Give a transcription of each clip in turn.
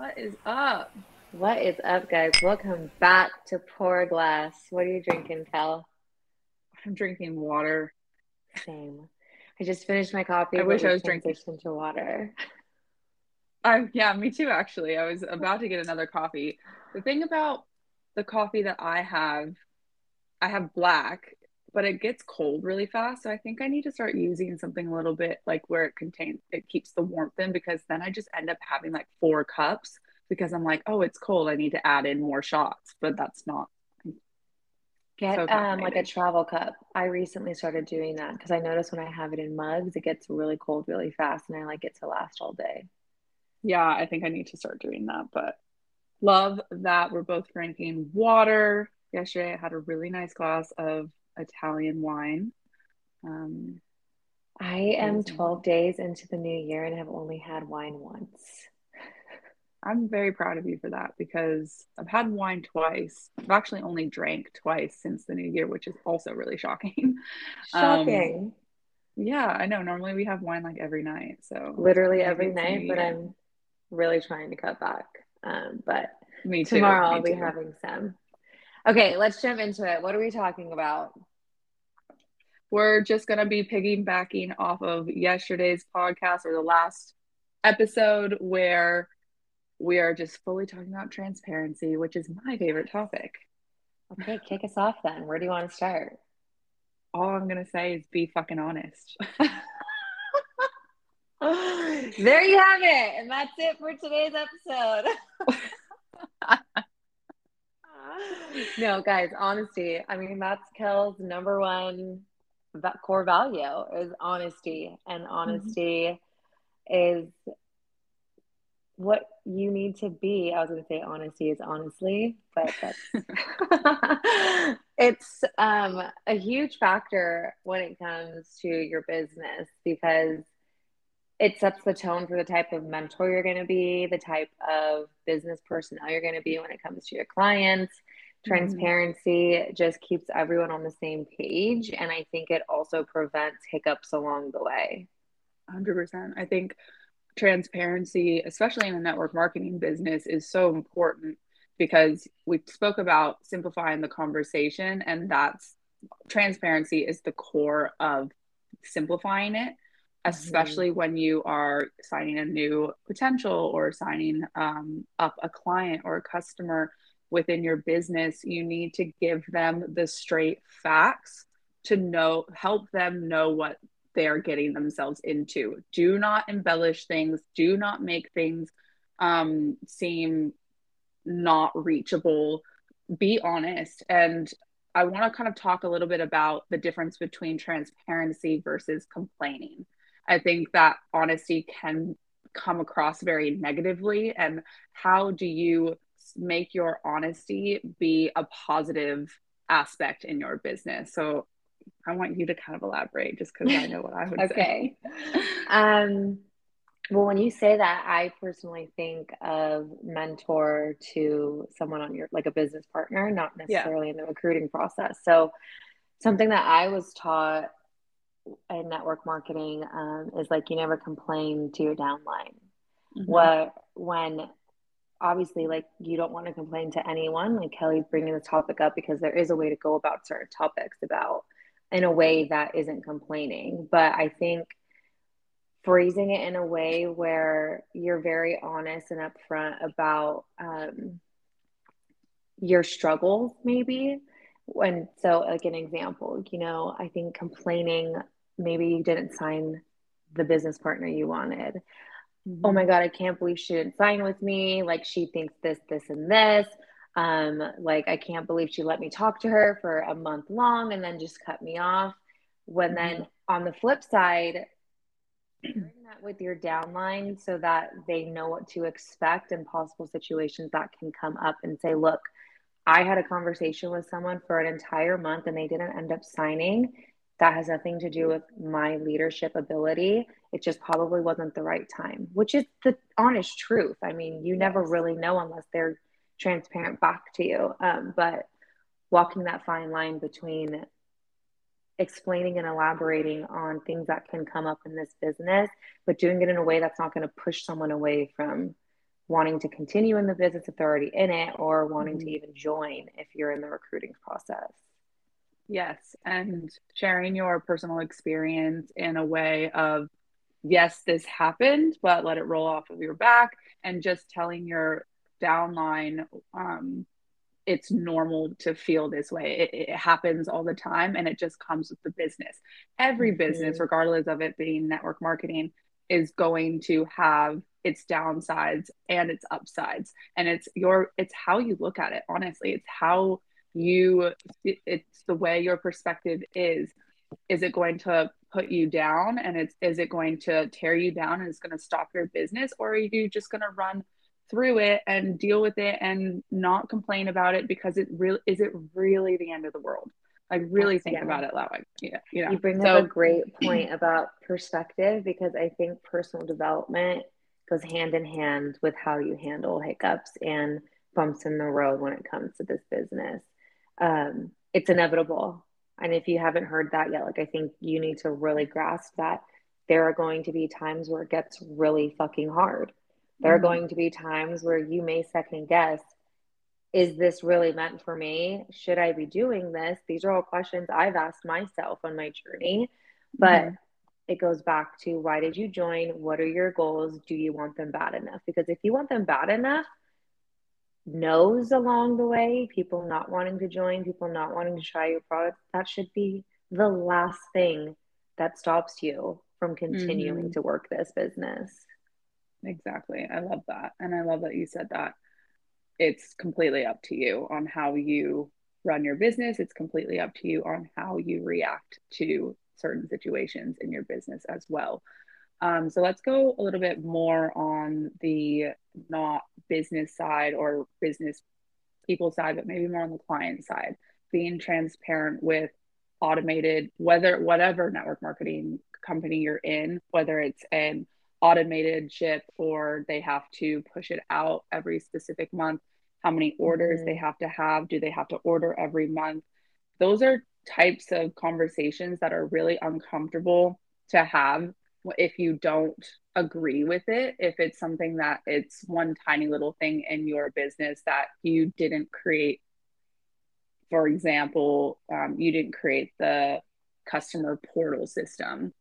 What is up? What is up, guys? Welcome back to Pour Glass. What are you drinking, Kel? I'm drinking water. Same. I just finished my coffee. I wish I was drinking- to water. I yeah, me too. Actually, I was about to get another coffee. The thing about the coffee that I have, I have black, but it gets cold really fast. So I think I need to start using something a little bit like where it contains it keeps the warmth in because then I just end up having like four cups because I'm like, oh, it's cold. I need to add in more shots, but that's not. Get So um like a travel cup. I recently started doing that because I notice when I have it in mugs, it gets really cold really fast, and I like it to last all day. Yeah, I think I need to start doing that. But love that we're both drinking water. Yesterday, I had a really nice glass of Italian wine. Um, I am 12 days into the new year and have only had wine once. I'm very proud of you for that because I've had wine twice. I've actually only drank twice since the new year, which is also really shocking. Um, Shocking. Yeah, I know. Normally we have wine like every night. So Literally every night, but. I'm really trying to cut back. Um, but me too. tomorrow me I'll be having some. Okay, let's jump into it. What are we talking about? We're just going to be piggybacking off of yesterday's podcast or the last episode where we are just fully talking about transparency, which is my favorite topic. Okay, kick us off then. Where do you want to start? All I'm going to say is be fucking honest. there you have it. And that's it for today's episode. no, guys, honesty. I mean, that's Kel's number one va- core value is honesty. And honesty is what you need to be. I was going to say honesty is honestly, but that's it's um, a huge factor when it comes to your business because it sets the tone for the type of mentor you're going to be, the type of business personnel you're going to be when it comes to your clients. Transparency just keeps everyone on the same page. And I think it also prevents hiccups along the way. 100%. I think transparency, especially in a network marketing business, is so important because we spoke about simplifying the conversation, and that's transparency is the core of simplifying it, especially when you are signing a new potential or signing um, up a client or a customer within your business. You need to give them the straight facts to know, help them know what they are getting themselves into. Do not embellish things. Do not make things um, seem not reachable. Be honest. And I want to kind of talk a little bit about the difference between transparency versus complaining. I think that honesty can come across very negatively. And how do you make your honesty be a positive aspect in your business? So I want you to kind of elaborate just because I know what I would Okay. say. Um, well, when you say that, I personally think of mentor to someone on your like a business partner, not necessarily in the recruiting process. So, something that I was taught in network marketing um, is like you never complain to your downline. Mhm. What when obviously like you don't want to complain to anyone. Like Kelly's bringing the topic up because there is a way to go about certain topics about in a way that isn't complaining. But I think phrasing it in a way where you're very honest and upfront about um, your struggles, maybe. And so, like an example, you know, I think complaining maybe you didn't sign the business partner you wanted. Oh my mm-hmm. God, I can't believe she didn't sign with me. Like, she thinks this, this, and this. Um, like, I can't believe she let me talk to her for a month long and then just cut me off. When then mm-hmm. on the flip side, sharing that with your downline so that they know what to expect in possible situations that can come up and say, look, I had a conversation with someone for an entire month and they didn't end up signing. That has nothing to do mm-hmm. with my leadership ability. It just probably wasn't the right time, which is the honest truth. I mean, you never really know unless they're transparent back to you. Um, but walking that fine line between explaining and elaborating on things that can come up in this business, but doing it in a way that's not going to push someone away from wanting to continue in the business if they're already in it or wanting mm-hmm. to even join if you're in the recruiting process. Yes. And sharing your personal experience in a way of, yes, this happened, but let it roll off of your back and just telling your downline um, it's normal to feel this way. It, it, happens all the time and it just comes with the business. Every mm-hmm. business, regardless of it being network marketing, is going to have its downsides and its upsides. And it's your it's how you look at it, honestly. It's how you it's the way your perspective is. Is it going to put you down and it's is it going to tear you down and it's going to stop your business? Or are you just going to run through it and deal with it and not complain about it because it really is it really the end of the world? Like really think yeah. about it that way. Yeah you, know? you bring so, up a great point about perspective because i think personal development goes hand in hand with how you handle hiccups and bumps in the road when it comes to this business. Um, it's inevitable and if you haven't heard that yet like i think you need to really grasp that there are going to be times where it gets really fucking hard there are mm-hmm. going to be times where you may second guess is this really meant for me? Should I be doing this? These are all questions I've asked myself on my journey. But mm-hmm. it goes back to why did you join? What are your goals? Do you want them bad enough? Because if you want them bad enough, no's along the way, people not wanting to join, people not wanting to try your product, that should be the last thing that stops you from continuing mm-hmm. to work this business. Exactly. I love that. And I love that you said that. It's completely up to you on how you run your business. It's completely up to you on how you react to certain situations in your business as well. Um, so let's go a little bit more on the not business side or business people side, but maybe more on the client side. Being transparent with automated, whether whatever network marketing company you're in, whether it's an automated ship or they have to push it out every specific month how many orders mm-hmm. they have to have do they have to order every month those are types of conversations that are really uncomfortable to have if you don't agree with it if it's something that it's one tiny little thing in your business that you didn't create for example um, you didn't create the customer portal system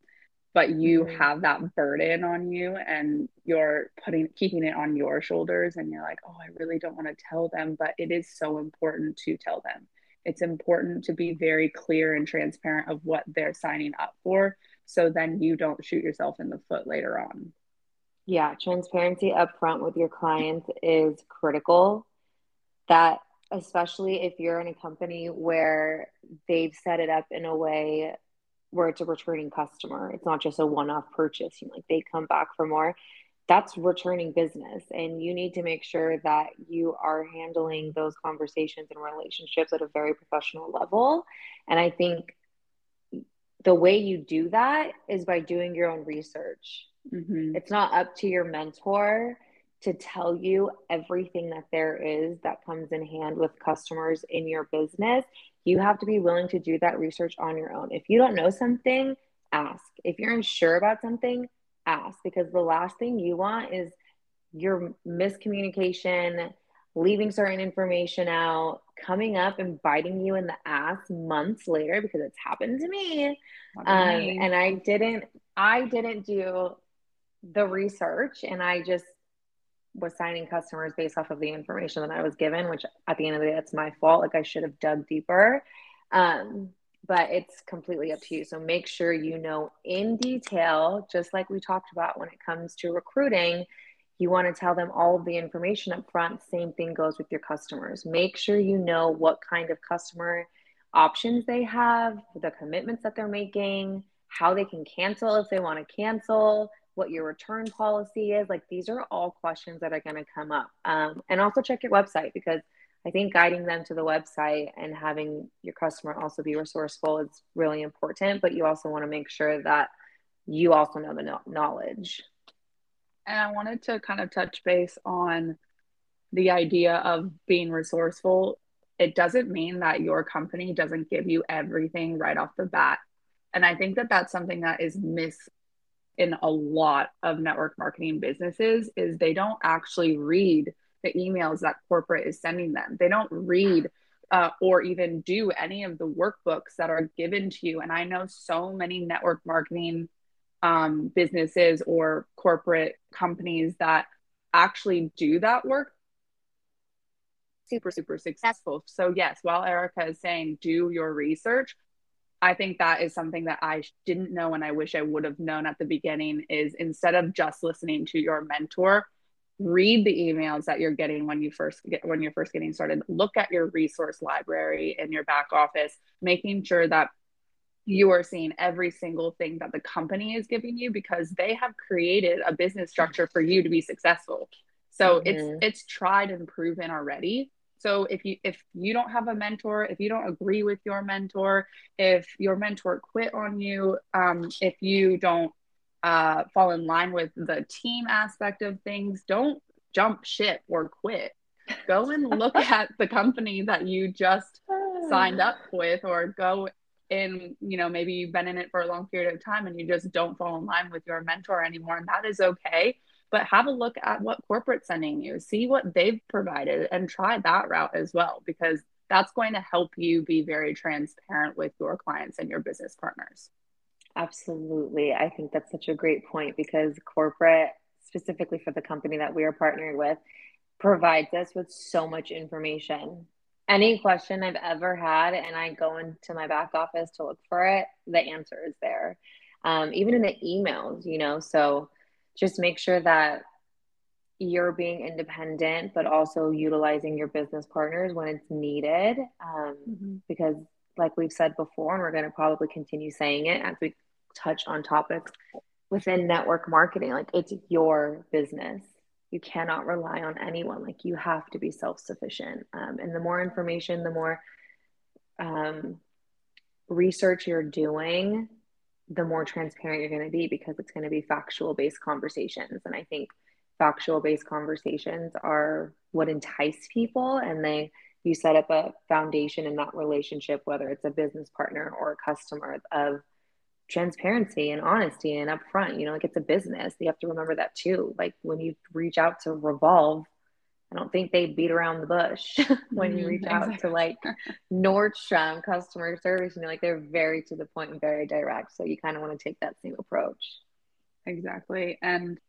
but you mm-hmm. have that burden on you and you're putting keeping it on your shoulders and you're like oh i really don't want to tell them but it is so important to tell them it's important to be very clear and transparent of what they're signing up for so then you don't shoot yourself in the foot later on yeah transparency up front with your clients is critical that especially if you're in a company where they've set it up in a way where it's a returning customer. It's not just a one-off purchase. You know, like they come back for more. That's returning business, and you need to make sure that you are handling those conversations and relationships at a very professional level. And I think the way you do that is by doing your own research. Mm-hmm. It's not up to your mentor to tell you everything that there is that comes in hand with customers in your business. You have to be willing to do that research on your own. If you don't know something, ask. If you're unsure about something, ask because the last thing you want is your miscommunication, leaving certain information out, coming up and biting you in the ass months later because it's happened to me. Um, and I didn't I didn't do the research and I just was signing customers based off of the information that I was given, which at the end of the day, that's my fault. Like I should have dug deeper. Um, but it's completely up to you. So make sure you know in detail, just like we talked about when it comes to recruiting, you want to tell them all of the information up front. Same thing goes with your customers. Make sure you know what kind of customer options they have, the commitments that they're making, how they can cancel if they want to cancel, what your return policy is. Like these are all questions that are going to come up. Um, and also check your website because I think guiding them to the website and having your customer also be resourceful is really important. But you also want to make sure that you also know the knowledge. And I wanted to kind of touch base on the idea of being resourceful. It doesn't mean that your company doesn't give you everything right off the bat. And I think that that's something that is mis in a lot of network marketing businesses is they don't actually read the emails that corporate is sending them. They don't read uh, or even do any of the workbooks that are given to you. And I know so many network marketing um, businesses or corporate companies that actually do that work. Super super successful. so yes while Erika is saying do your research i think that is something that i didn't know and i wish i would have known at the beginning is instead of just listening to your mentor read the emails that you're getting when you first get when you're first getting started. Look at your resource library in your back office making sure that you are seeing every single thing that the company is giving you because they have created a business structure for you to be successful so mm-hmm. it's it's tried and proven already so if you if you don't have a mentor if you don't agree with your mentor if your mentor quit on you um, if you don't uh, fall in line with the team aspect of things, don't jump ship or quit. Go and look at the company that you just signed up with, or go in, you know, maybe you've been in it for a long period of time and you just don't fall in line with your mentor anymore. And that is okay. But have a look at what corporate's sending you, see what they've provided, and try that route as well, because that's going to help you be very transparent with your clients and your business partners. Absolutely. I think that's such a great point because corporate, specifically for the company that we are partnering with, provides us with so much information. Any question I've ever had, and I go into my back office to look for it, the answer is there. Um, even in the emails, you know, so just make sure that you're being independent, but also utilizing your business partners when it's needed. Um, mm-hmm. Because like we've said before, and we're going to probably continue saying it as we touch on topics within network marketing. Like it's your business. You cannot rely on anyone. Like you have to be self sufficient. Um, and the more information, the more um, research you're doing, the more transparent you're going to be because it's going to be factual based conversations. And I think factual based conversations are what entice people and they you set up a foundation in that relationship, whether it's a business partner or a customer, of transparency and honesty and upfront. You know, like it's a business. You have to remember that too. Like when you reach out to Revolve, I don't think they beat around the bush when you mm-hmm, reach out to like Nordstrom customer service. You know, like they're very to the point and very direct. So you kind of want to take that same approach. Exactly. And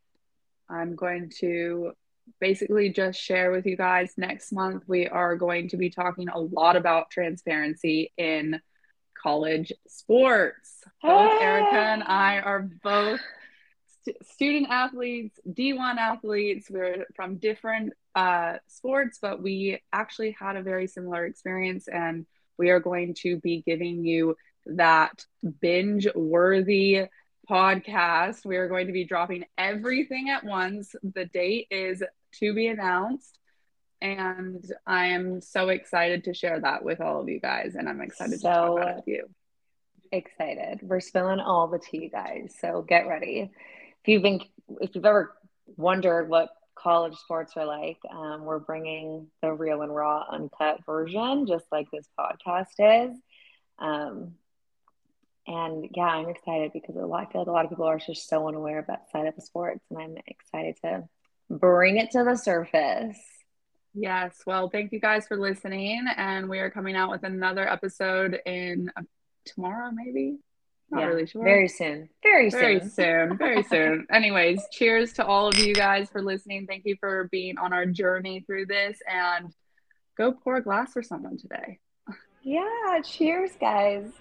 I'm going to basically just share with you guys next month we are going to be talking a lot about transparency in college sports both hey. Erika and i are both st- student athletes d1 athletes we're from different uh, sports but we actually had a very similar experience and we are going to be giving you that binge worthy podcast. We are going to be dropping everything at once. The date is to be announced. And I am so excited to share that with all of you guys. And I'm excited so to talk about it with you. Excited. We're spilling all the tea, guys. So get ready. If you've been, if you've ever wondered what college sports are like, um, we're bringing the real and raw, uncut version, just like this podcast is. Um, and yeah, I'm excited because a lot, I feel like a lot of people are just so unaware of that side of the sports, and I'm excited to bring it to the surface. Yes. Well, thank you guys for listening. And we are coming out with another episode in uh, tomorrow, maybe. Not yeah, really sure. Very soon. Very, very soon. soon. Very soon. Anyways, cheers to all of you guys for listening. Thank you for being on our journey through this and go pour a glass for someone today. Yeah. Cheers, guys.